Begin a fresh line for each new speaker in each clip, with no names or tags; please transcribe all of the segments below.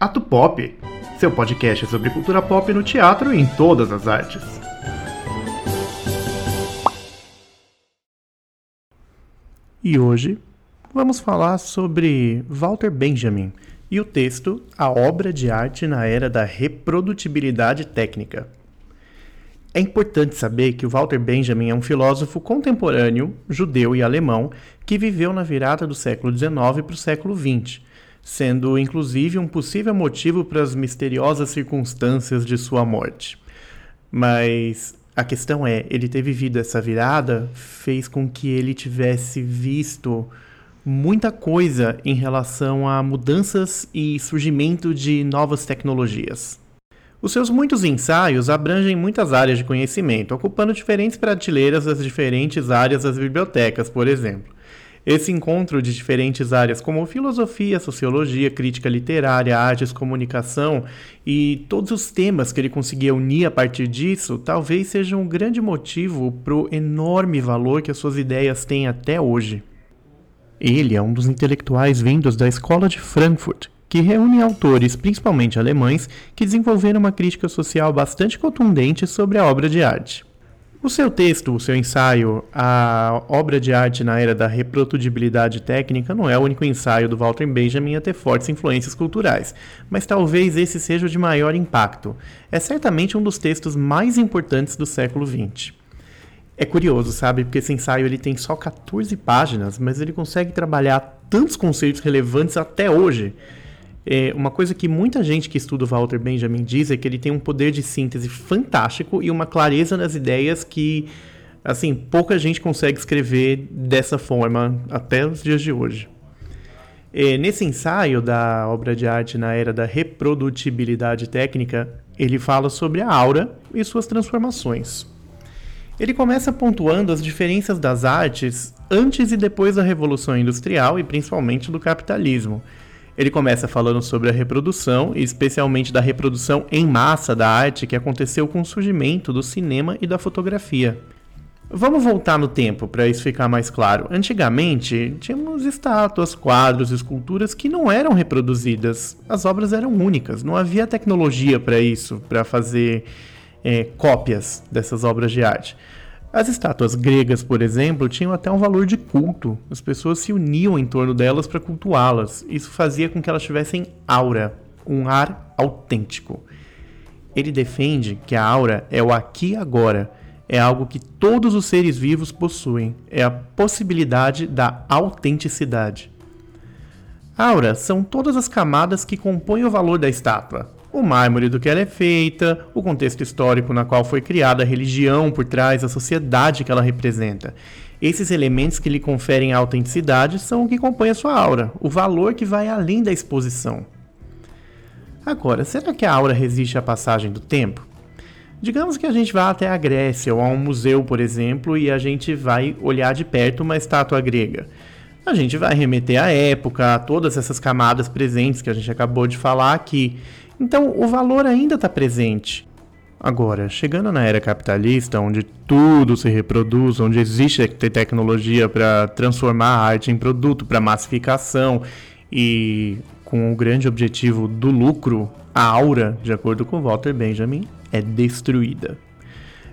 Ato Pop, seu podcast sobre cultura pop no teatro e em todas as artes. E hoje vamos falar sobre Walter Benjamin e o texto A Obra de Arte na Era da Reprodutibilidade Técnica. É importante saber que o Walter Benjamin é um filósofo contemporâneo, judeu e alemão, que viveu na virada do século XIX para o século XX, sendo inclusive um possível motivo para as misteriosas circunstâncias de sua morte. Mas a questão é, ele ter vivido essa virada fez com que ele tivesse visto muita coisa em relação a mudanças e surgimento de novas tecnologias. Os seus muitos ensaios abrangem muitas áreas de conhecimento, ocupando diferentes prateleiras das diferentes áreas das bibliotecas, por exemplo. Esse encontro de diferentes áreas como filosofia, sociologia, crítica literária, artes, comunicação e todos os temas que ele conseguia unir a partir disso, talvez seja um grande motivo para o enorme valor que as suas ideias têm até hoje. Ele é um dos intelectuais vindos da Escola de Frankfurt, que reúne autores, principalmente alemães, que desenvolveram uma crítica social bastante contundente sobre a obra de arte. O seu texto, o seu ensaio, a obra de arte na era da reproduzibilidade técnica, não é o único ensaio do Walter Benjamin a ter fortes influências culturais, mas talvez esse seja o de maior impacto. É certamente um dos textos mais importantes do século XX. É curioso, sabe? Porque esse ensaio ele tem só 14 páginas, mas ele consegue trabalhar tantos conceitos relevantes até hoje. É, uma coisa que muita gente que estuda o Walter Benjamin diz é que ele tem um poder de síntese fantástico e uma clareza nas ideias que, assim, pouca gente consegue escrever dessa forma até os dias de hoje. É, nesse ensaio da obra de arte na era da reprodutibilidade técnica, ele fala sobre a aura e suas transformações. Ele começa pontuando as diferenças das artes antes e depois da Revolução Industrial e principalmente do capitalismo ele começa falando sobre a reprodução, e especialmente da reprodução em massa da arte que aconteceu com o surgimento do cinema e da fotografia. Vamos voltar no tempo para isso ficar mais claro. Antigamente, tínhamos estátuas, quadros, esculturas que não eram reproduzidas. As obras eram únicas, não havia tecnologia para isso, para fazer é, cópias dessas obras de arte. As estátuas gregas, por exemplo, tinham até um valor de culto. As pessoas se uniam em torno delas para cultuá-las. Isso fazia com que elas tivessem aura, um ar autêntico. Ele defende que a aura é o aqui e agora, é algo que todos os seres vivos possuem, é a possibilidade da autenticidade. Aura são todas as camadas que compõem o valor da estátua, o mármore do que ela é feita, o contexto histórico na qual foi criada, a religião por trás, a sociedade que ela representa. Esses elementos que lhe conferem a autenticidade são o que compõe a sua aura, o valor que vai além da exposição. Agora, será que a aura resiste à passagem do tempo? Digamos que a gente vá até a Grécia ou a um museu, por exemplo, e a gente vai olhar de perto uma estátua grega. A gente vai remeter à época, a todas essas camadas presentes que a gente acabou de falar aqui. Então, o valor ainda está presente. Agora, chegando na era capitalista, onde tudo se reproduz, onde existe tecnologia para transformar a arte em produto, para massificação e com o grande objetivo do lucro, a aura, de acordo com Walter Benjamin, é destruída.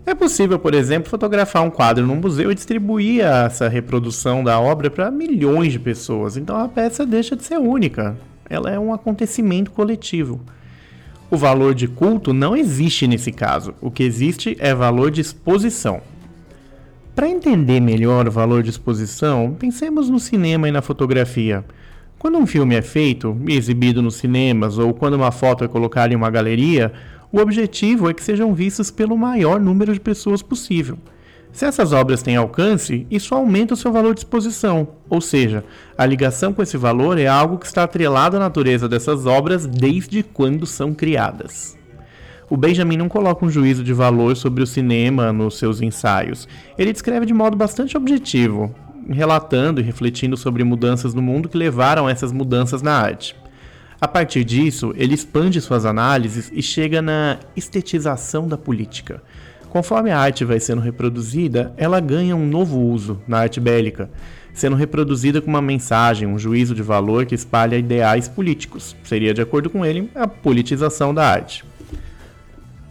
É possível, por exemplo, fotografar um quadro num museu e distribuir essa reprodução da obra para milhões de pessoas, então a peça deixa de ser única. Ela é um acontecimento coletivo. O valor de culto não existe nesse caso. O que existe é valor de exposição. Para entender melhor o valor de exposição, pensemos no cinema e na fotografia. Quando um filme é feito e exibido nos cinemas ou quando uma foto é colocada em uma galeria, o objetivo é que sejam vistos pelo maior número de pessoas possível. Se essas obras têm alcance, isso aumenta o seu valor de exposição, ou seja, a ligação com esse valor é algo que está atrelado à natureza dessas obras desde quando são criadas. O Benjamin não coloca um juízo de valor sobre o cinema nos seus ensaios. Ele descreve de modo bastante objetivo, relatando e refletindo sobre mudanças no mundo que levaram a essas mudanças na arte. A partir disso, ele expande suas análises e chega na estetização da política. Conforme a arte vai sendo reproduzida, ela ganha um novo uso na arte bélica. sendo reproduzida com uma mensagem, um juízo de valor que espalha ideais políticos. Seria, de acordo com ele, a politização da arte.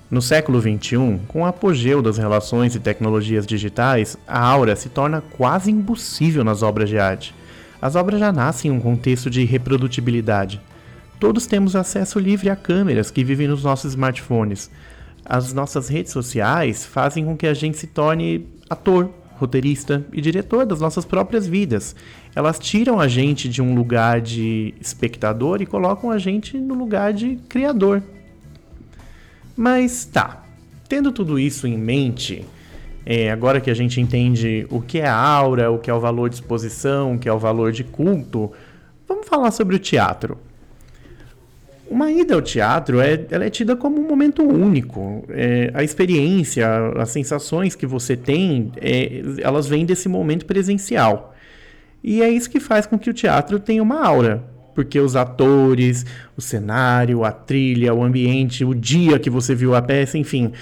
No século XXI, com o apogeu das relações e tecnologias digitais, a aura se torna quase impossível nas obras de arte. As obras já nascem em um contexto de reprodutibilidade. Todos temos acesso livre a câmeras que vivem nos nossos smartphones. As nossas redes sociais fazem com que a gente se torne ator, roteirista e diretor das nossas próprias vidas. Elas tiram a gente de um lugar de espectador e colocam a gente no lugar de criador. Mas tá, tendo tudo isso em mente, é, agora que a gente entende o que é aura, o que é o valor de exposição, o que é o valor de culto, vamos falar sobre o teatro. Uma ida ao teatro é, ela é tida como um momento único. É, a experiência, as sensações que você tem, é, elas vêm desse momento presencial. E é isso que faz com que o teatro tenha uma aura. Porque os atores, o cenário, a trilha, o ambiente, o dia que você viu a peça, enfim,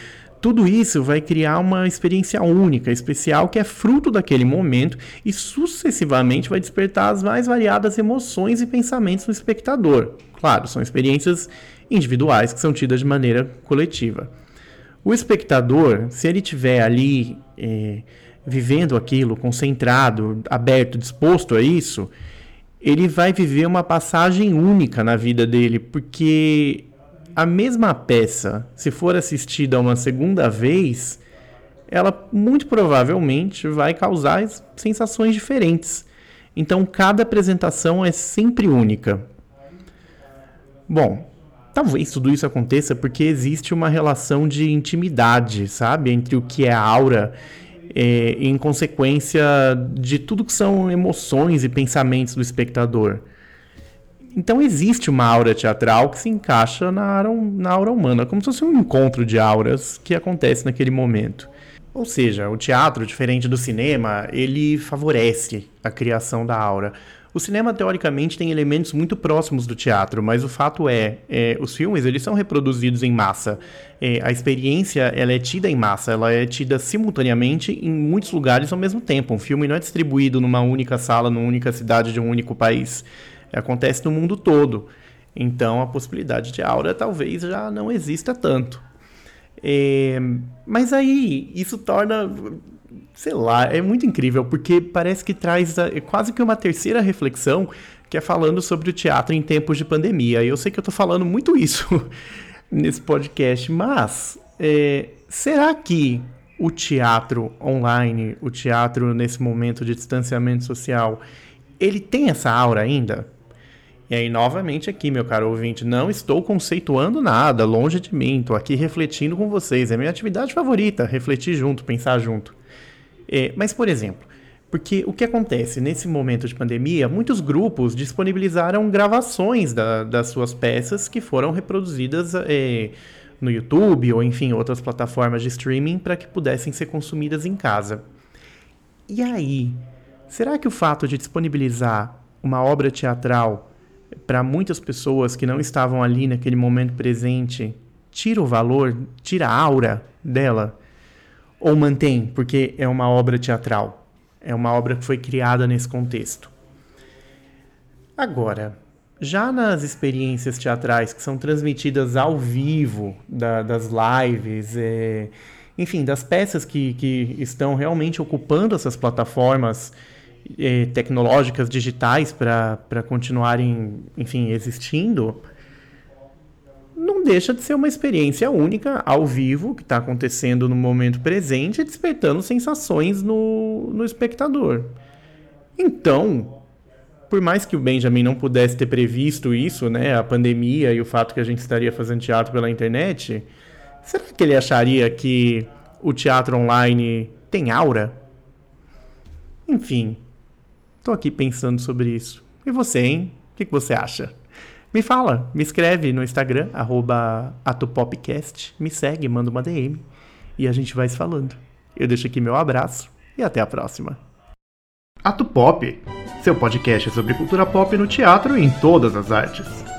tudo isso vai criar uma experiência única, especial, que é fruto daquele momento e sucessivamente vai despertar as mais variadas emoções e pensamentos no espectador. Claro, são experiências individuais que são tidas de maneira coletiva. O espectador, se ele tiver ali é, vivendo aquilo, concentrado, aberto, disposto a isso, ele vai viver uma passagem única na vida dele, porque a mesma peça, se for assistida uma segunda vez, ela muito provavelmente vai causar sensações diferentes. Então, cada apresentação é sempre única. Bom, talvez tudo isso aconteça porque existe uma relação de intimidade, sabe, entre o que é a aura é, em consequência de tudo que são emoções e pensamentos do espectador. Então existe uma aura teatral que se encaixa na aura, na aura humana, como se fosse um encontro de auras que acontece naquele momento. Ou seja, o teatro, diferente do cinema, ele favorece a criação da aura. O cinema, teoricamente, tem elementos muito próximos do teatro, mas o fato é, é os filmes eles são reproduzidos em massa. É, a experiência ela é tida em massa, ela é tida simultaneamente em muitos lugares ao mesmo tempo. Um filme não é distribuído numa única sala, numa única cidade de um único país acontece no mundo todo. Então a possibilidade de aura talvez já não exista tanto. É, mas aí isso torna, sei lá, é muito incrível, porque parece que traz a, é quase que uma terceira reflexão que é falando sobre o teatro em tempos de pandemia. E eu sei que eu estou falando muito isso nesse podcast, mas é, será que o teatro online, o teatro nesse momento de distanciamento social, ele tem essa aura ainda? E aí, novamente, aqui, meu caro ouvinte, não estou conceituando nada, longe de mim, estou aqui refletindo com vocês. É minha atividade favorita, refletir junto, pensar junto. É, mas, por exemplo, porque o que acontece? Nesse momento de pandemia, muitos grupos disponibilizaram gravações da, das suas peças que foram reproduzidas é, no YouTube ou, enfim, outras plataformas de streaming para que pudessem ser consumidas em casa. E aí, será que o fato de disponibilizar uma obra teatral para muitas pessoas que não estavam ali naquele momento presente, tira o valor, tira a aura dela? Ou mantém, porque é uma obra teatral? É uma obra que foi criada nesse contexto. Agora, já nas experiências teatrais que são transmitidas ao vivo, da, das lives, é, enfim, das peças que, que estão realmente ocupando essas plataformas eh, tecnológicas digitais para continuarem, enfim, existindo, não deixa de ser uma experiência única, ao vivo, que está acontecendo no momento presente, despertando sensações no, no espectador. Então, por mais que o Benjamin não pudesse ter previsto isso, né, a pandemia e o fato que a gente estaria fazendo teatro pela internet, será que ele acharia que o teatro online tem aura? Enfim, Tô aqui pensando sobre isso. E você, hein? O que, que você acha? Me fala, me escreve no Instagram, atopopcast, me segue, manda uma DM e a gente vai se falando. Eu deixo aqui meu abraço e até a próxima. Ato Pop, seu podcast sobre cultura pop no teatro e em todas as artes.